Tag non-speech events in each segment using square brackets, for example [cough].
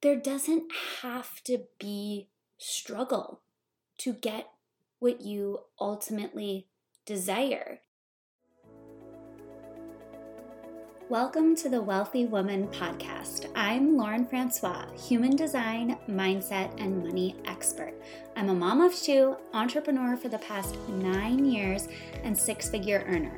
there doesn't have to be struggle to get what you ultimately desire. Welcome to the Wealthy Woman Podcast. I'm Lauren Francois, human design, mindset, and money expert. I'm a mom of two, entrepreneur for the past nine years, and six figure earner.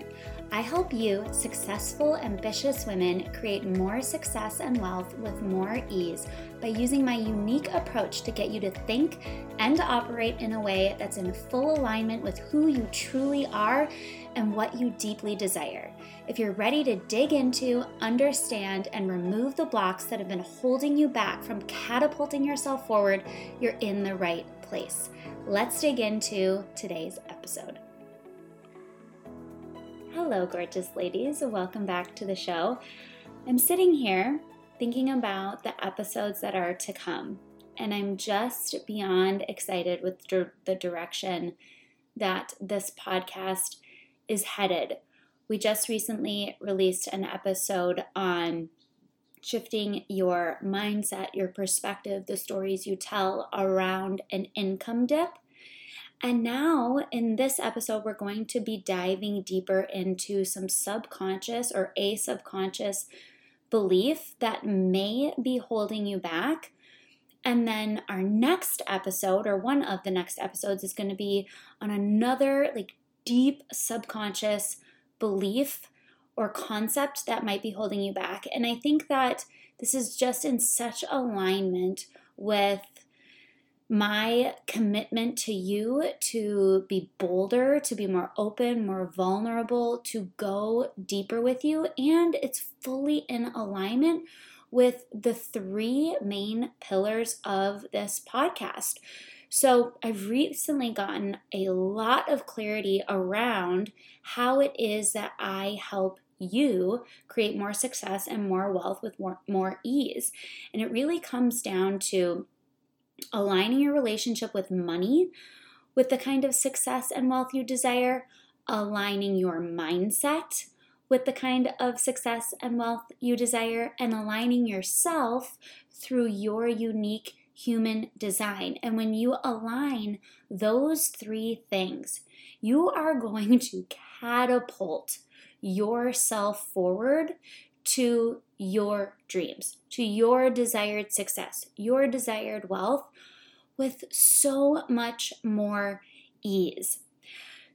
I help you, successful, ambitious women, create more success and wealth with more ease by using my unique approach to get you to think and operate in a way that's in full alignment with who you truly are and what you deeply desire. If you're ready to dig into, understand, and remove the blocks that have been holding you back from catapulting yourself forward, you're in the right place. Let's dig into today's episode. Hello, gorgeous ladies. Welcome back to the show. I'm sitting here thinking about the episodes that are to come, and I'm just beyond excited with the direction that this podcast is headed. We just recently released an episode on shifting your mindset, your perspective, the stories you tell around an income dip. And now, in this episode, we're going to be diving deeper into some subconscious or a subconscious belief that may be holding you back. And then our next episode, or one of the next episodes, is going to be on another like deep subconscious belief or concept that might be holding you back. And I think that this is just in such alignment with my commitment to you to be bolder, to be more open, more vulnerable, to go deeper with you. And it's fully in alignment with the three main pillars of this podcast. So, I've recently gotten a lot of clarity around how it is that I help you create more success and more wealth with more, more ease. And it really comes down to aligning your relationship with money with the kind of success and wealth you desire, aligning your mindset with the kind of success and wealth you desire, and aligning yourself through your unique human design. And when you align those three things, you are going to catapult yourself forward to your dreams, to your desired success, your desired wealth with so much more ease.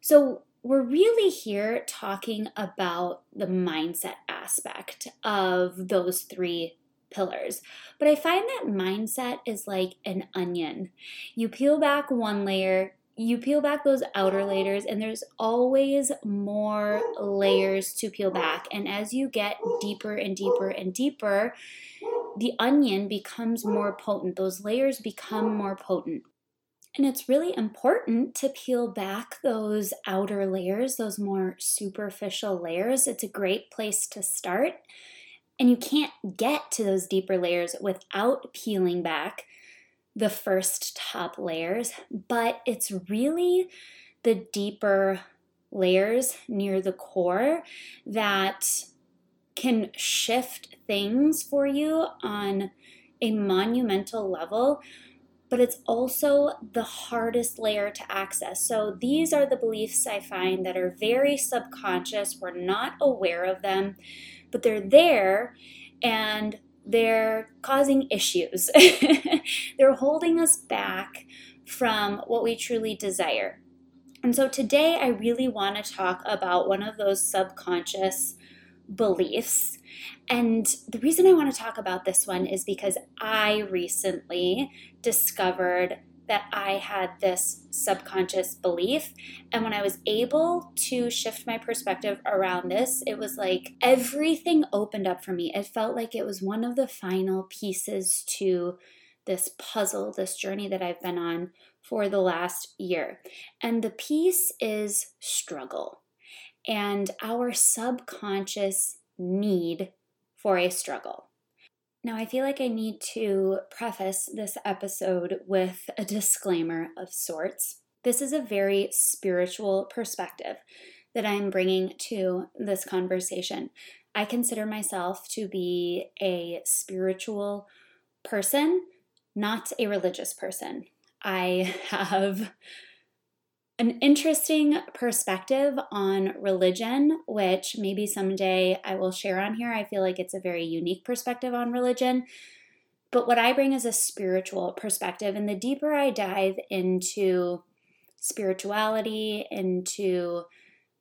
So, we're really here talking about the mindset aspect of those three pillars. But I find that mindset is like an onion. You peel back one layer, you peel back those outer layers and there's always more layers to peel back. And as you get deeper and deeper and deeper the onion becomes more potent. Those layers become more potent. And it's really important to peel back those outer layers those more superficial layers. It's a great place to start. And you can't get to those deeper layers without peeling back the first top layers, but it's really the deeper layers near the core that can shift things for you on a monumental level, but it's also the hardest layer to access. So, these are the beliefs I find that are very subconscious. We're not aware of them, but they're there. And they're causing issues. [laughs] they're holding us back from what we truly desire. And so today I really want to talk about one of those subconscious beliefs. And the reason I want to talk about this one is because I recently discovered that I had this subconscious belief. And when I was able to shift my perspective around this, it was like everything opened up for me. It felt like it was one of the final pieces to this puzzle, this journey that I've been on for the last year. And the piece is struggle and our subconscious need for a struggle. Now, I feel like I need to preface this episode with a disclaimer of sorts. This is a very spiritual perspective that I'm bringing to this conversation. I consider myself to be a spiritual person, not a religious person. I [laughs] have an interesting perspective on religion, which maybe someday I will share on here. I feel like it's a very unique perspective on religion. But what I bring is a spiritual perspective. And the deeper I dive into spirituality, into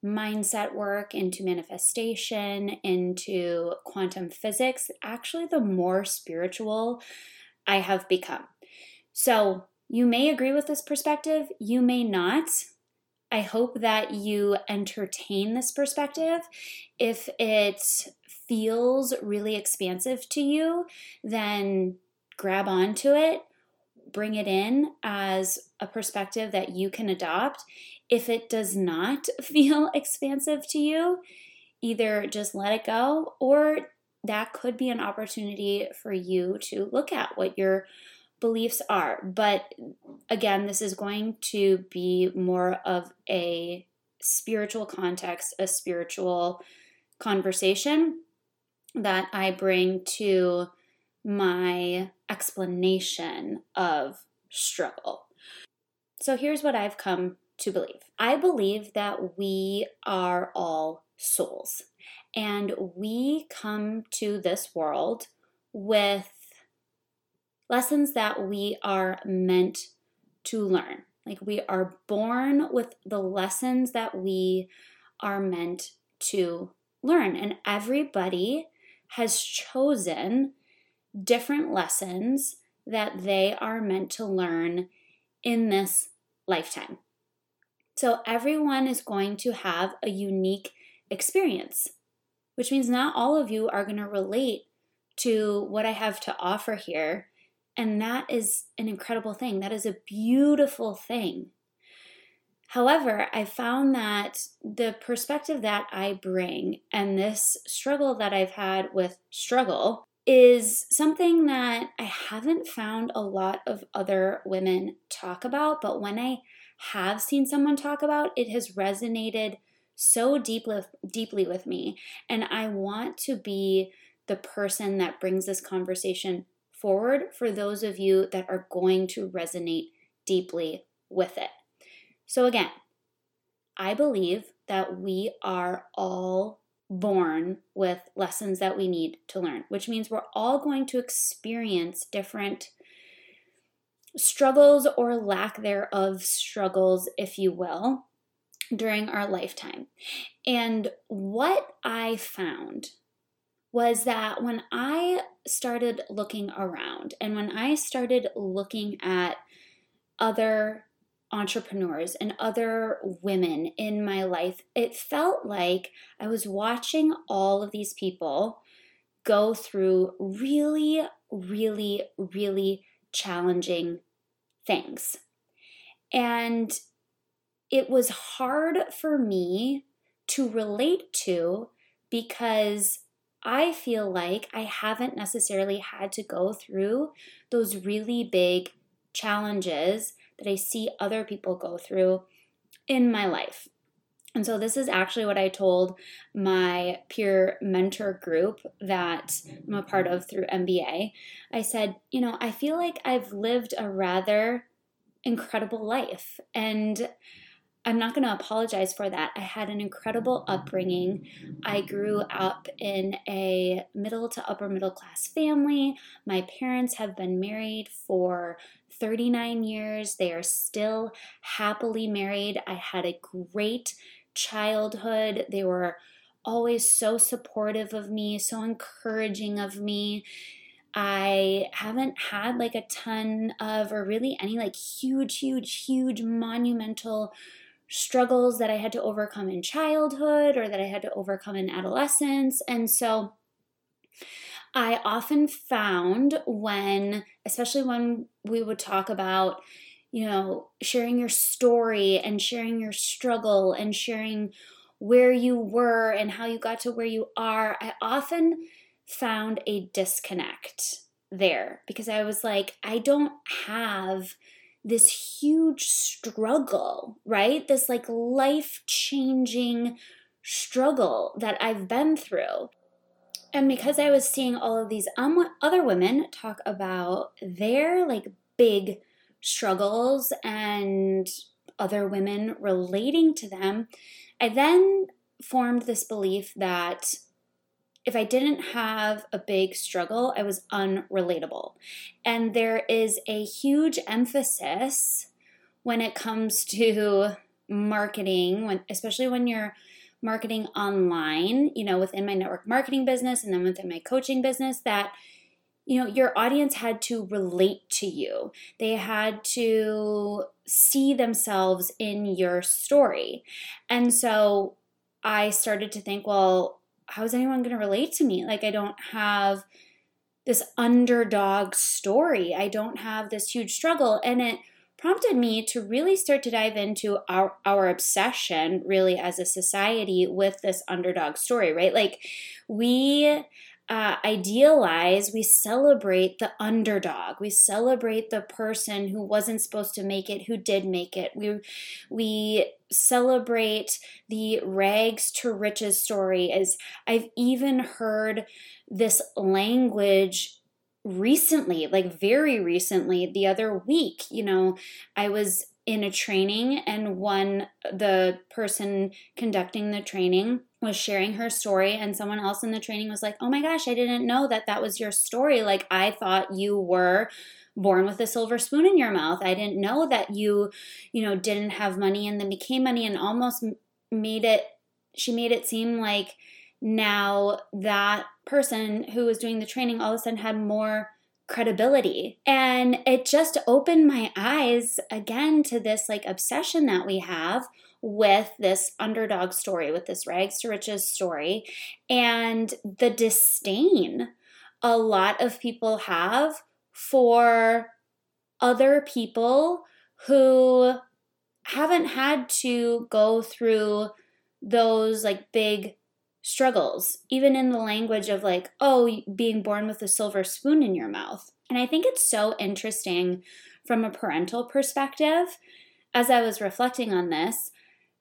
mindset work, into manifestation, into quantum physics, actually, the more spiritual I have become. So, you may agree with this perspective, you may not. I hope that you entertain this perspective. If it feels really expansive to you, then grab onto it, bring it in as a perspective that you can adopt. If it does not [laughs] feel expansive to you, either just let it go or that could be an opportunity for you to look at what you're beliefs are. But again, this is going to be more of a spiritual context, a spiritual conversation that I bring to my explanation of struggle. So here's what I've come to believe I believe that we are all souls, and we come to this world with lessons that we are meant to learn. Like we are born with the lessons that we are meant to learn. And everybody has chosen different lessons that they are meant to learn in this lifetime. So everyone is going to have a unique experience, which means not all of you are going to relate to what I have to offer here and that is an incredible thing. That is a beautiful thing. However, I found that the perspective that I bring and this struggle that I've had with struggle is something that I haven't found a lot of other women talk about, but when I have seen someone talk about, it has resonated so deeply deeply with me and I want to be the person that brings this conversation forward for those of you that are going to resonate deeply with it. So, again, I believe that we are all born with lessons that we need to learn, which means we're all going to experience different struggles or lack thereof struggles, if you will, during our lifetime. And what I found was that when I started looking around and when I started looking at other entrepreneurs and other women in my life, it felt like I was watching all of these people go through really, really, really challenging things. And it was hard for me to relate to because I feel like I haven't necessarily had to go through those really big challenges that I see other people go through in my life. And so, this is actually what I told my peer mentor group that I'm a part of through MBA. I said, you know, I feel like I've lived a rather incredible life. And I'm not going to apologize for that. I had an incredible upbringing. I grew up in a middle to upper middle class family. My parents have been married for 39 years. They are still happily married. I had a great childhood. They were always so supportive of me, so encouraging of me. I haven't had like a ton of, or really any like huge, huge, huge monumental struggles that I had to overcome in childhood or that I had to overcome in adolescence. And so I often found when, especially when we would talk about, you know, sharing your story and sharing your struggle and sharing where you were and how you got to where you are, I often found a disconnect there because I was like, I don't have this huge struggle, right? This like life changing struggle that I've been through. and because I was seeing all of these um, other women talk about their like big struggles and other women relating to them, I then formed this belief that if I didn't have a big struggle, I was unrelatable. And there is a huge emphasis when it comes to marketing, when especially when you're marketing online, you know, within my network marketing business and then within my coaching business that you know, your audience had to relate to you. They had to see themselves in your story. And so I started to think, well, how is anyone going to relate to me? Like, I don't have this underdog story, I don't have this huge struggle. And it prompted me to really start to dive into our, our obsession, really, as a society with this underdog story, right? Like, we uh, idealize, we celebrate the underdog. We celebrate the person who wasn't supposed to make it, who did make it. We we celebrate the rags to riches story. As I've even heard this language recently, like very recently, the other week. You know, I was in a training and one the person conducting the training was sharing her story and someone else in the training was like oh my gosh i didn't know that that was your story. Like i thought you were born with a silver spoon in your mouth. I didn't know that you you know didn't have money and then became money and almost made it she made it seem like now that person who was doing the training all of a sudden had more credibility. And it just opened my eyes again to this like obsession that we have with this underdog story, with this rags to riches story, and the disdain a lot of people have for other people who haven't had to go through those like big struggles, even in the language of like, oh, being born with a silver spoon in your mouth. And I think it's so interesting from a parental perspective as I was reflecting on this,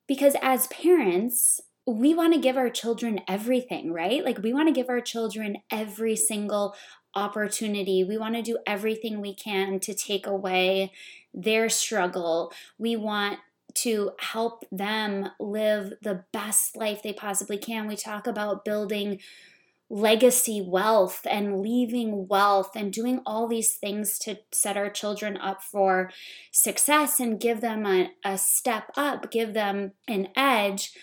because as parents, we want to give our children everything, right? Like, we want to give our children every single opportunity. We want to do everything we can to take away their struggle. We want to help them live the best life they possibly can. We talk about building legacy wealth and leaving wealth and doing all these things to set our children up for success and give them a, a step up, give them an edge.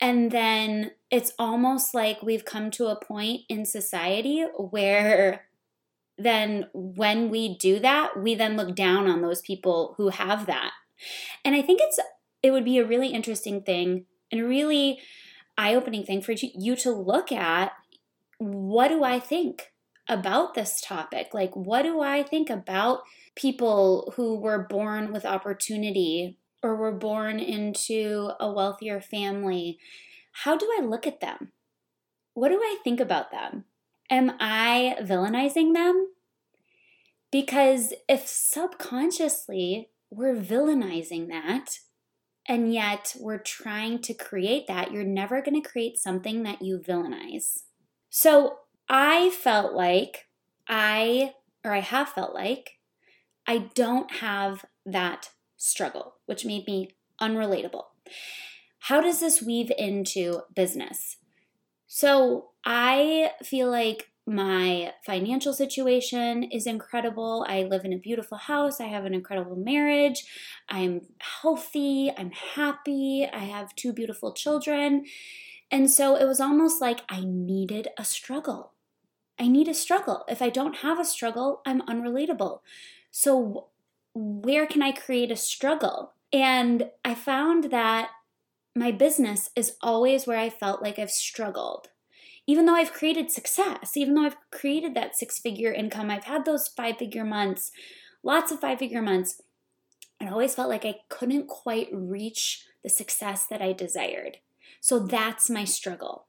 And then it's almost like we've come to a point in society where then when we do that, we then look down on those people who have that and I think it's it would be a really interesting thing and a really eye-opening thing for you to look at what do I think about this topic? Like what do I think about people who were born with opportunity or were born into a wealthier family? How do I look at them? What do I think about them? Am I villainizing them? Because if subconsciously we're villainizing that, and yet we're trying to create that, you're never going to create something that you villainize. So I felt like I, or I have felt like, I don't have that struggle, which made me unrelatable. How does this weave into business? So I feel like my financial situation is incredible. I live in a beautiful house. I have an incredible marriage. I'm healthy. I'm happy. I have two beautiful children. And so it was almost like I needed a struggle. I need a struggle. If I don't have a struggle, I'm unrelatable. So, where can I create a struggle? And I found that my business is always where I felt like I've struggled even though I've created success, even though I've created that six figure income, I've had those five figure months, lots of five figure months, I always felt like I couldn't quite reach the success that I desired. So that's my struggle.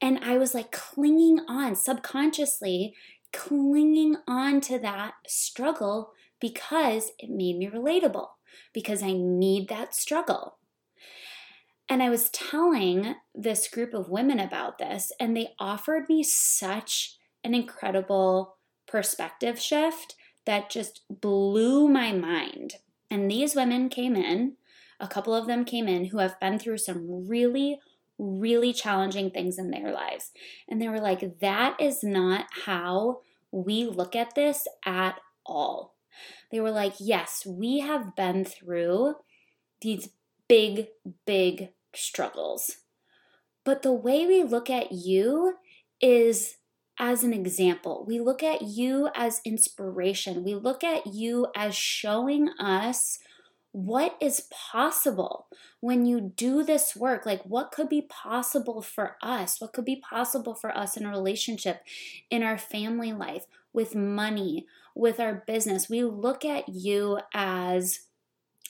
And I was like clinging on subconsciously, clinging on to that struggle because it made me relatable, because I need that struggle. And I was telling this group of women about this, and they offered me such an incredible perspective shift that just blew my mind. And these women came in, a couple of them came in who have been through some really, really challenging things in their lives. And they were like, that is not how we look at this at all. They were like, yes, we have been through these big, big struggles. But the way we look at you is as an example. We look at you as inspiration. We look at you as showing us what is possible when you do this work. Like, what could be possible for us? What could be possible for us in a relationship, in our family life, with money, with our business? We look at you as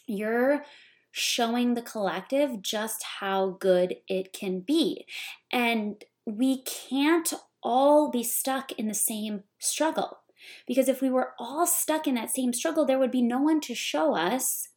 you're showing the collective just how good it can be. And we can't all be stuck in the same struggle. Because if we were all stuck in that same struggle, there would be no one to show us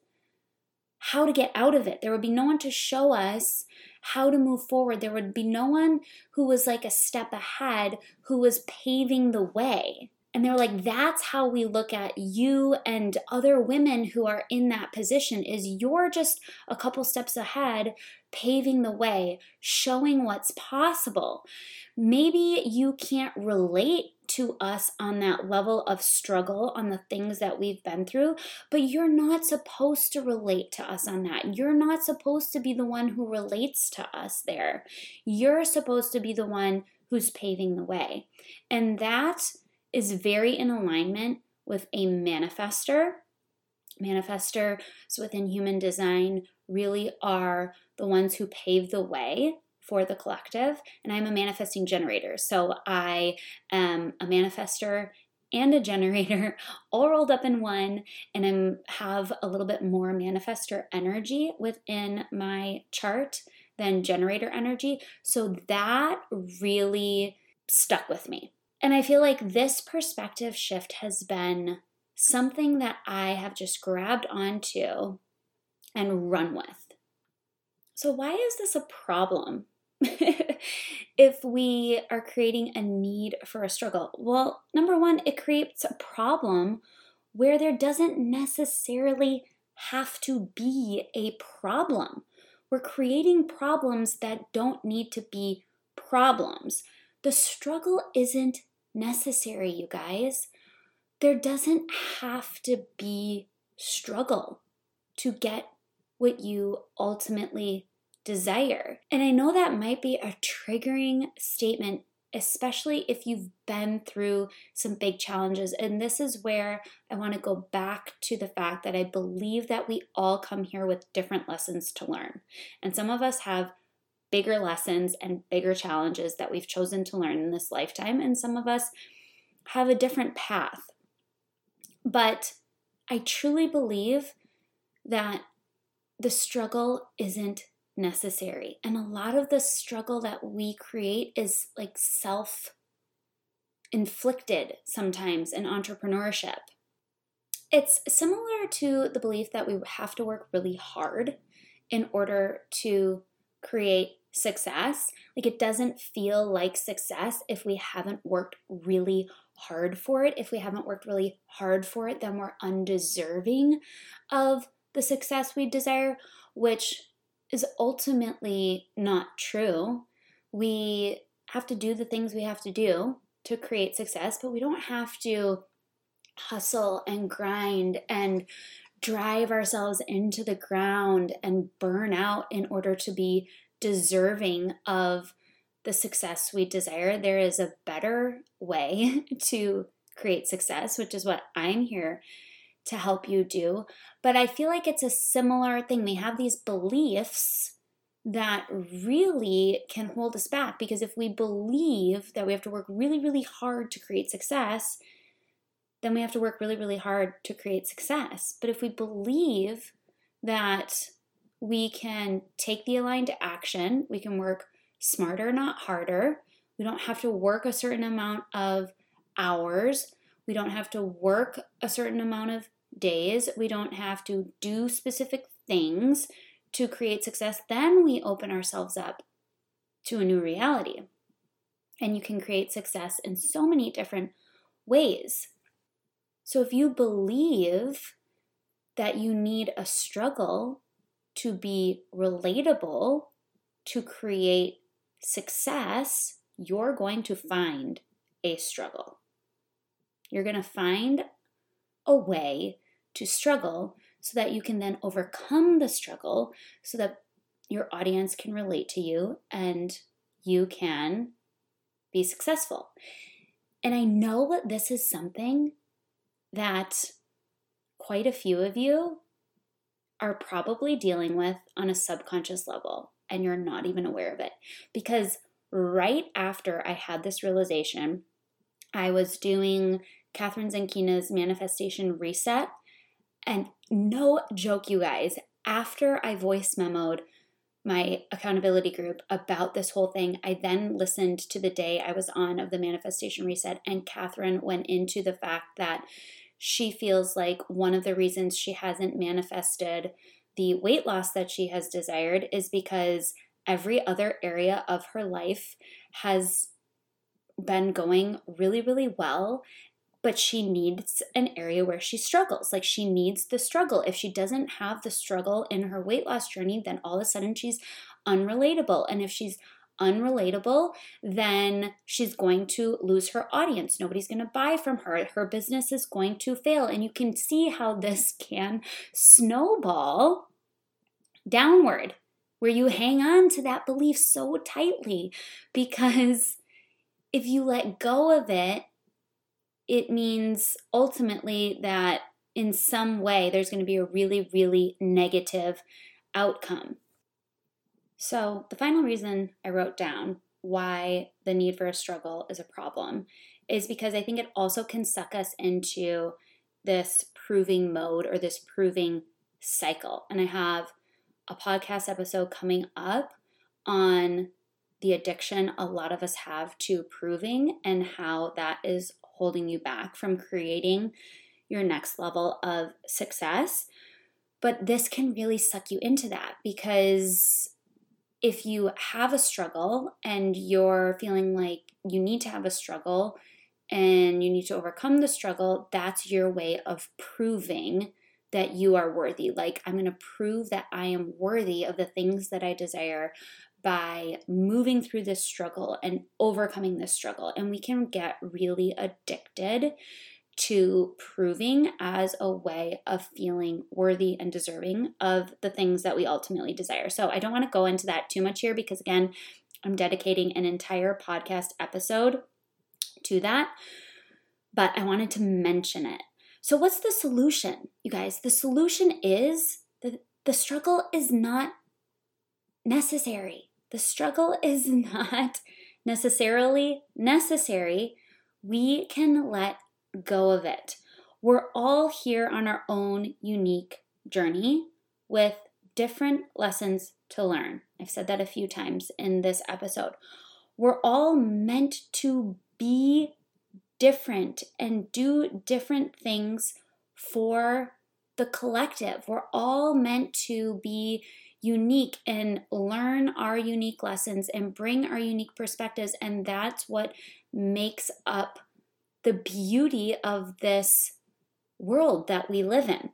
how to get out of it. There would be no one to show us how to move forward. There would be no one who was like a step ahead, who was paving the way. And they're like, that's how we look at you and other women who are in that position is you're just a couple steps ahead, paving the way, showing what's possible. Maybe you can't relate to us on that level of struggle on the things that we've been through, but you're not supposed to relate to us on that. You're not supposed to be the one who relates to us there. You're supposed to be the one who's paving the way. And that is very in alignment with a manifestor. Manifestors within human design really are the ones who pave the way for the collective. And I'm a manifesting generator. So I am a manifestor and a generator [laughs] all rolled up in one and i have a little bit more manifestor energy within my chart than generator energy so that really stuck with me and I feel like this perspective shift has been something that I have just grabbed onto and run with. So, why is this a problem? [laughs] if we are creating a need for a struggle? Well, number one, it creates a problem where there doesn't necessarily have to be a problem. We're creating problems that don't need to be problems. The struggle isn't necessary, you guys. There doesn't have to be struggle to get what you ultimately desire. And I know that might be a triggering statement, especially if you've been through some big challenges. And this is where I want to go back to the fact that I believe that we all come here with different lessons to learn. And some of us have bigger lessons and bigger challenges that we've chosen to learn in this lifetime, and some of us have a different path. But I truly believe that the struggle isn't necessary. And a lot of the struggle that we create is like self inflicted sometimes in entrepreneurship. It's similar to the belief that we have to work really hard in order to create success. Like it doesn't feel like success if we haven't worked really hard for it. If we haven't worked really hard for it, then we're undeserving of the success we desire, which is ultimately not true. We have to do the things we have to do to create success, but we don't have to hustle and grind and drive ourselves into the ground and burn out in order to be deserving of the success we desire. There is a better way [laughs] to create success, which is what I'm here to help you do. But I feel like it's a similar thing. We have these beliefs that really can hold us back because if we believe that we have to work really, really hard to create success, then we have to work really, really hard to create success. But if we believe that we can take the aligned action, we can work smarter, not harder. We don't have to work a certain amount of hours. We don't have to work a certain amount of days. We don't have to do specific things to create success, then we open ourselves up to a new reality. And you can create success in so many different ways. So if you believe that you need a struggle to be relatable, to create success, you're going to find a struggle. You're going to find a way to struggle so that you can then overcome the struggle so that your audience can relate to you and you can be successful. And I know that this is something that quite a few of you are probably dealing with on a subconscious level and you're not even aware of it. Because right after I had this realization, I was doing Kathrin Zenkina's manifestation reset. And no joke, you guys, after I voice memoed my accountability group about this whole thing, I then listened to the day I was on of the manifestation reset, and Kathrin went into the fact that she feels like one of the reasons she hasn't manifested the weight loss that she has desired is because every other area of her life has been going really, really well. But she needs an area where she struggles. Like she needs the struggle. If she doesn't have the struggle in her weight loss journey, then all of a sudden she's unrelatable. And if she's unrelatable, then she's going to lose her audience. Nobody's going to buy from her. Her business is going to fail. And you can see how this [laughs] can snowball downward, where you hang on to that belief so tightly because if you let go of it, it means ultimately that in some way there's going to be a really, really negative outcome. So, the final reason I wrote down why the need for a struggle is a problem is because I think it also can suck us into this proving mode or this proving cycle. And I have a podcast episode coming up on the addiction a lot of us have to proving and how that is holding you back from creating your next level of success. But this can really suck you into that because if you have a struggle and you're feeling like you need to have a struggle and you need to overcome the struggle, that's your way of proving that you are worthy. Like, I'm going to prove that I am worthy of the things that I desire by moving through this struggle and overcoming this struggle. And we can get really addicted to proving as a way of feeling worthy and deserving of the things that we ultimately desire. So I don't want to go into that too much here because, again, I'm dedicating an entire podcast episode to that, but I wanted to mention it. So, what's the solution, you guys? The solution is that the struggle is not necessary. The struggle is [laughs] not necessarily necessary. We can let go of it. We're all here on our own unique journey with different lessons to learn. I've said that a few times in this episode. We're all meant to be different and do different things for the collective. We're all meant to be unique and learn our unique lessons and bring our unique perspectives. And that's what makes up the beauty of this world that we live in.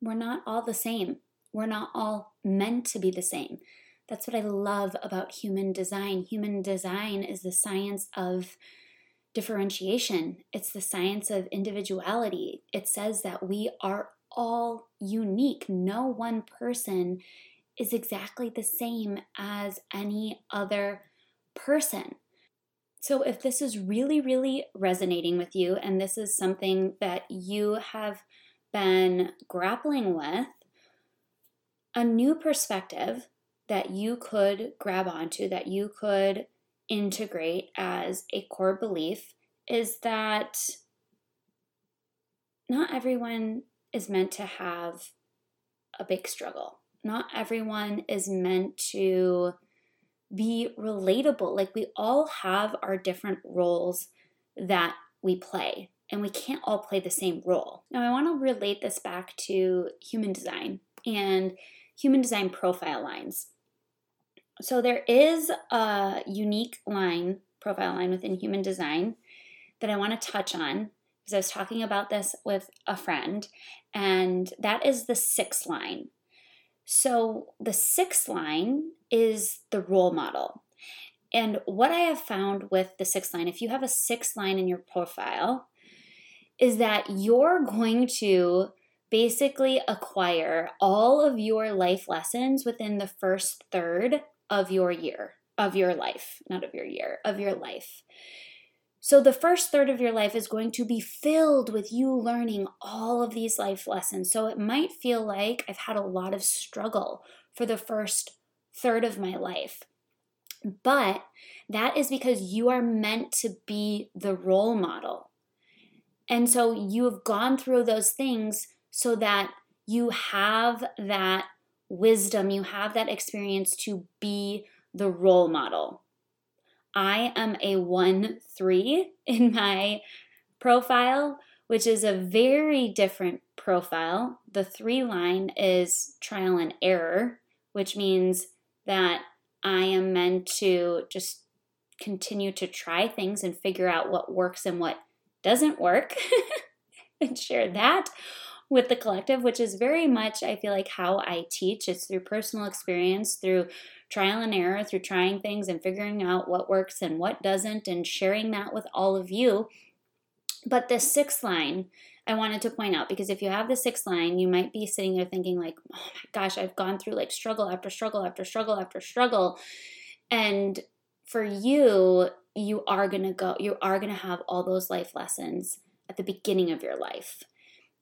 We're not all the same. We're not all meant to be the same. That's what I love about human design. Human design is the science of differentiation, it's the science of individuality. It says that we are all unique. No one person is exactly the same as any other person. So, if this is really, really resonating with you, and this is something that you have been grappling with, a new perspective that you could grab onto, that you could integrate as a core belief is that not everyone is meant to have a big struggle. Not everyone is meant to be relatable. Like we all have our different roles that we play, and we can't all play the same role. Now, I want to relate this back to human design. And human design profile lines. So there is a unique line, profile line within human design that I want to touch on because I was talking about this with a friend, and that is the sixth line. So the sixth line is the role model. And what I have found with the sixth line, if you have a sixth line in your profile, is that you're going to basically acquire all of your life lessons within the first third of your year, of your life, not of your year, of your life. So, the first third of your life is going to be filled with you learning all of these life lessons. So, it might feel like I've had a lot of struggle for the first third of my life. But that is because you are meant to be the role model. And so, you have gone through those things so that you have that wisdom, you have that experience to be the role model. I am a 1 3 [laughs] in my profile, which is a very different profile. The three line is trial and error, which means that I am meant to just continue to try things and figure out what works and what doesn't work [laughs] and share that with the collective, which is very much, I feel like, how I teach. It's through personal experience, through trial and error, through trying things and figuring out what works and what doesn't, and sharing that with all of you. But the sixth line, I wanted to point out because if you have the sixth line, you might be sitting there thinking, like, oh my gosh, I've gone through like struggle after struggle after struggle after struggle. And for you, you are going to go, you are going to have all those life lessons at the beginning of your life.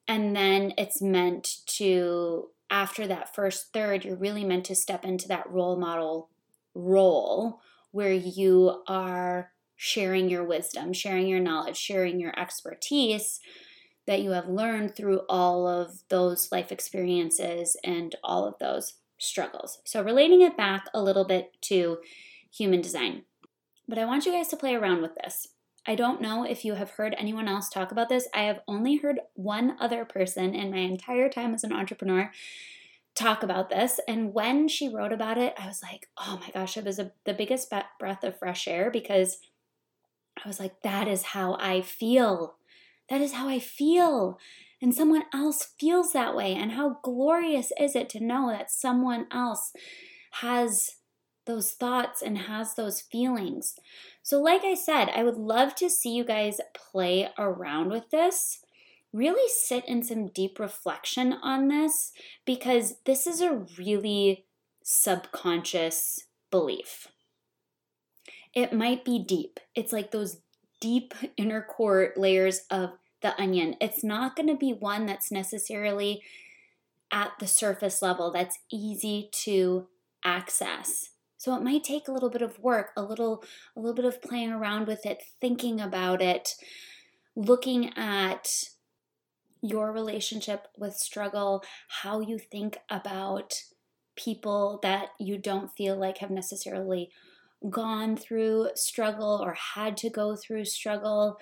And then it's meant to, after that first third, you're really meant to step into that role model role where you are sharing your wisdom, sharing your knowledge, sharing your expertise that you have learned through all of those life experiences and all of those struggles. So, relating it back a little bit to human design. But I want you guys to play around with this. I don't know if you have heard anyone else talk about this. I have only heard one other person in my entire time as an entrepreneur talk about this. And when she wrote about it, I was like, oh my gosh, it was a, the biggest breath of fresh air because I was like, that is how I feel. That is how I feel. And someone else feels that way. And how glorious is it to know that someone else has those thoughts and has those feelings. So, like I said, I would love to see you guys play around with this. Really sit in some deep reflection on this because this is a really subconscious belief. It might be deep. It's like those deep inner core layers of the onion. It's not going to be one that's necessarily at the surface level that's easy to access. So it might take a little bit of work, a little a little bit of playing around with it, thinking about it, looking at your relationship with struggle, how you think about people that you don't feel like have necessarily gone through struggle or had to go through struggle.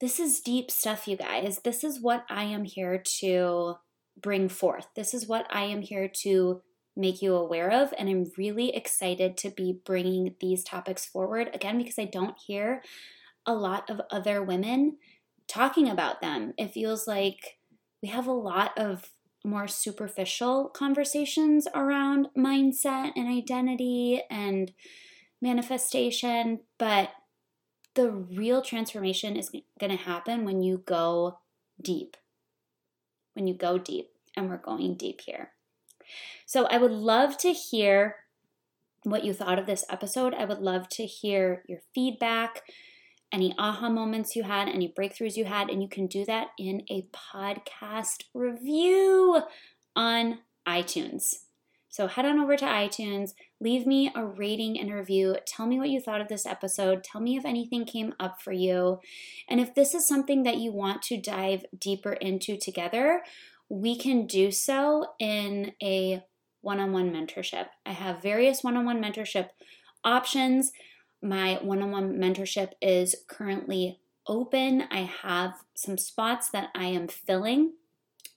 This is deep stuff, you guys. This is what I am here to bring forth. This is what I am here to make you aware of. And I'm really excited to be bringing these topics forward again because I don't hear a lot of other women talking about them. It feels like we have a lot of more superficial conversations around mindset and identity and manifestation, but the real transformation is going to happen when you go deep. When you go deep, and we're going deep here. So I would love to hear what you thought of this episode. I would love to hear your feedback, any aha moments you had, any breakthroughs you had, and you can do that in a podcast review on iTunes. So head on over to iTunes, leave me a rating and review. Tell me what you thought of this episode. Tell me if anything came up for you. And if this is something that you want to dive deeper into together, we can do so in a one on one mentorship. I have various one on one mentorship options. My one on one mentorship is currently open. I have some spots that I am filling.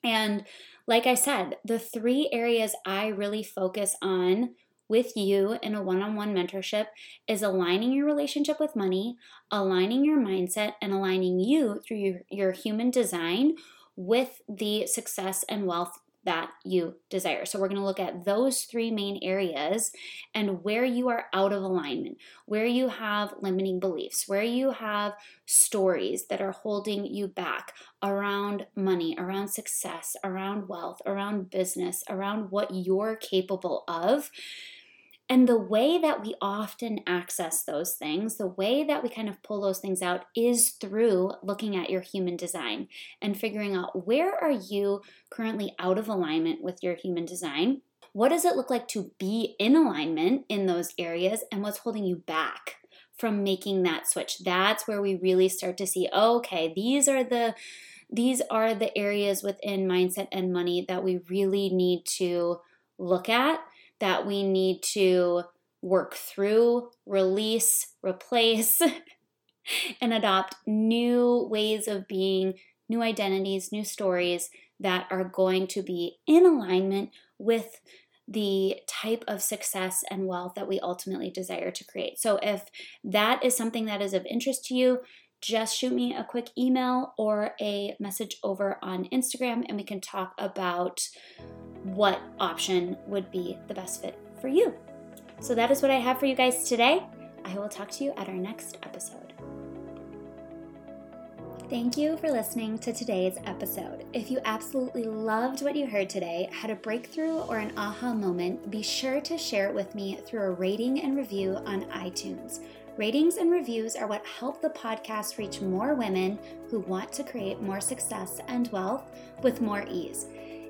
And like I said, the three areas I really focus on with you in a one on one mentorship is aligning your relationship with money, aligning your mindset, and aligning you through your, your human design with the success and wealth that you desire. So, we're going to look at those three main areas and where you are out of alignment, where you have limiting beliefs, where you have stories that are holding you back around money, around success, around wealth, around business, around what you're capable of and the way that we often access those things, the way that we kind of pull those things out is through looking at your human design and figuring out where are you currently out of alignment with your human design? What does it look like to be in alignment in those areas and what's holding you back? From making that switch. That's where we really start to see, oh, okay, these are the these are the areas within mindset and money that we really need to look at that we need to work through, release, replace, [laughs] and adopt new ways of being, new identities, new stories that are going to be in alignment with the type of success and wealth that we ultimately desire to create. So, if that is something that is of interest to you, just shoot me a quick email or a message over on Instagram and we can talk about what option would be the best fit for you. So that is what I have for you guys today. I will talk to you at our next episode. Thank you for listening to today's episode. If you absolutely loved what you heard today, had a breakthrough or an aha moment, be sure to share it with me through a rating and review on iTunes. Ratings and reviews are what help the podcast reach more women who want to create more success and wealth with more ease.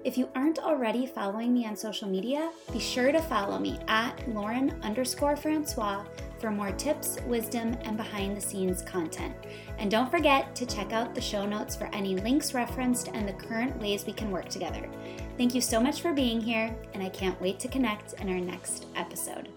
If you aren't already following me on social media, be sure to follow me at Lauren underscore Francois for more tips, wisdom, and behind the scenes content. And don't forget to check out the show notes for any links referenced and the current ways we can work together. Thank you so much for being here, and I can't wait to connect in our next episode.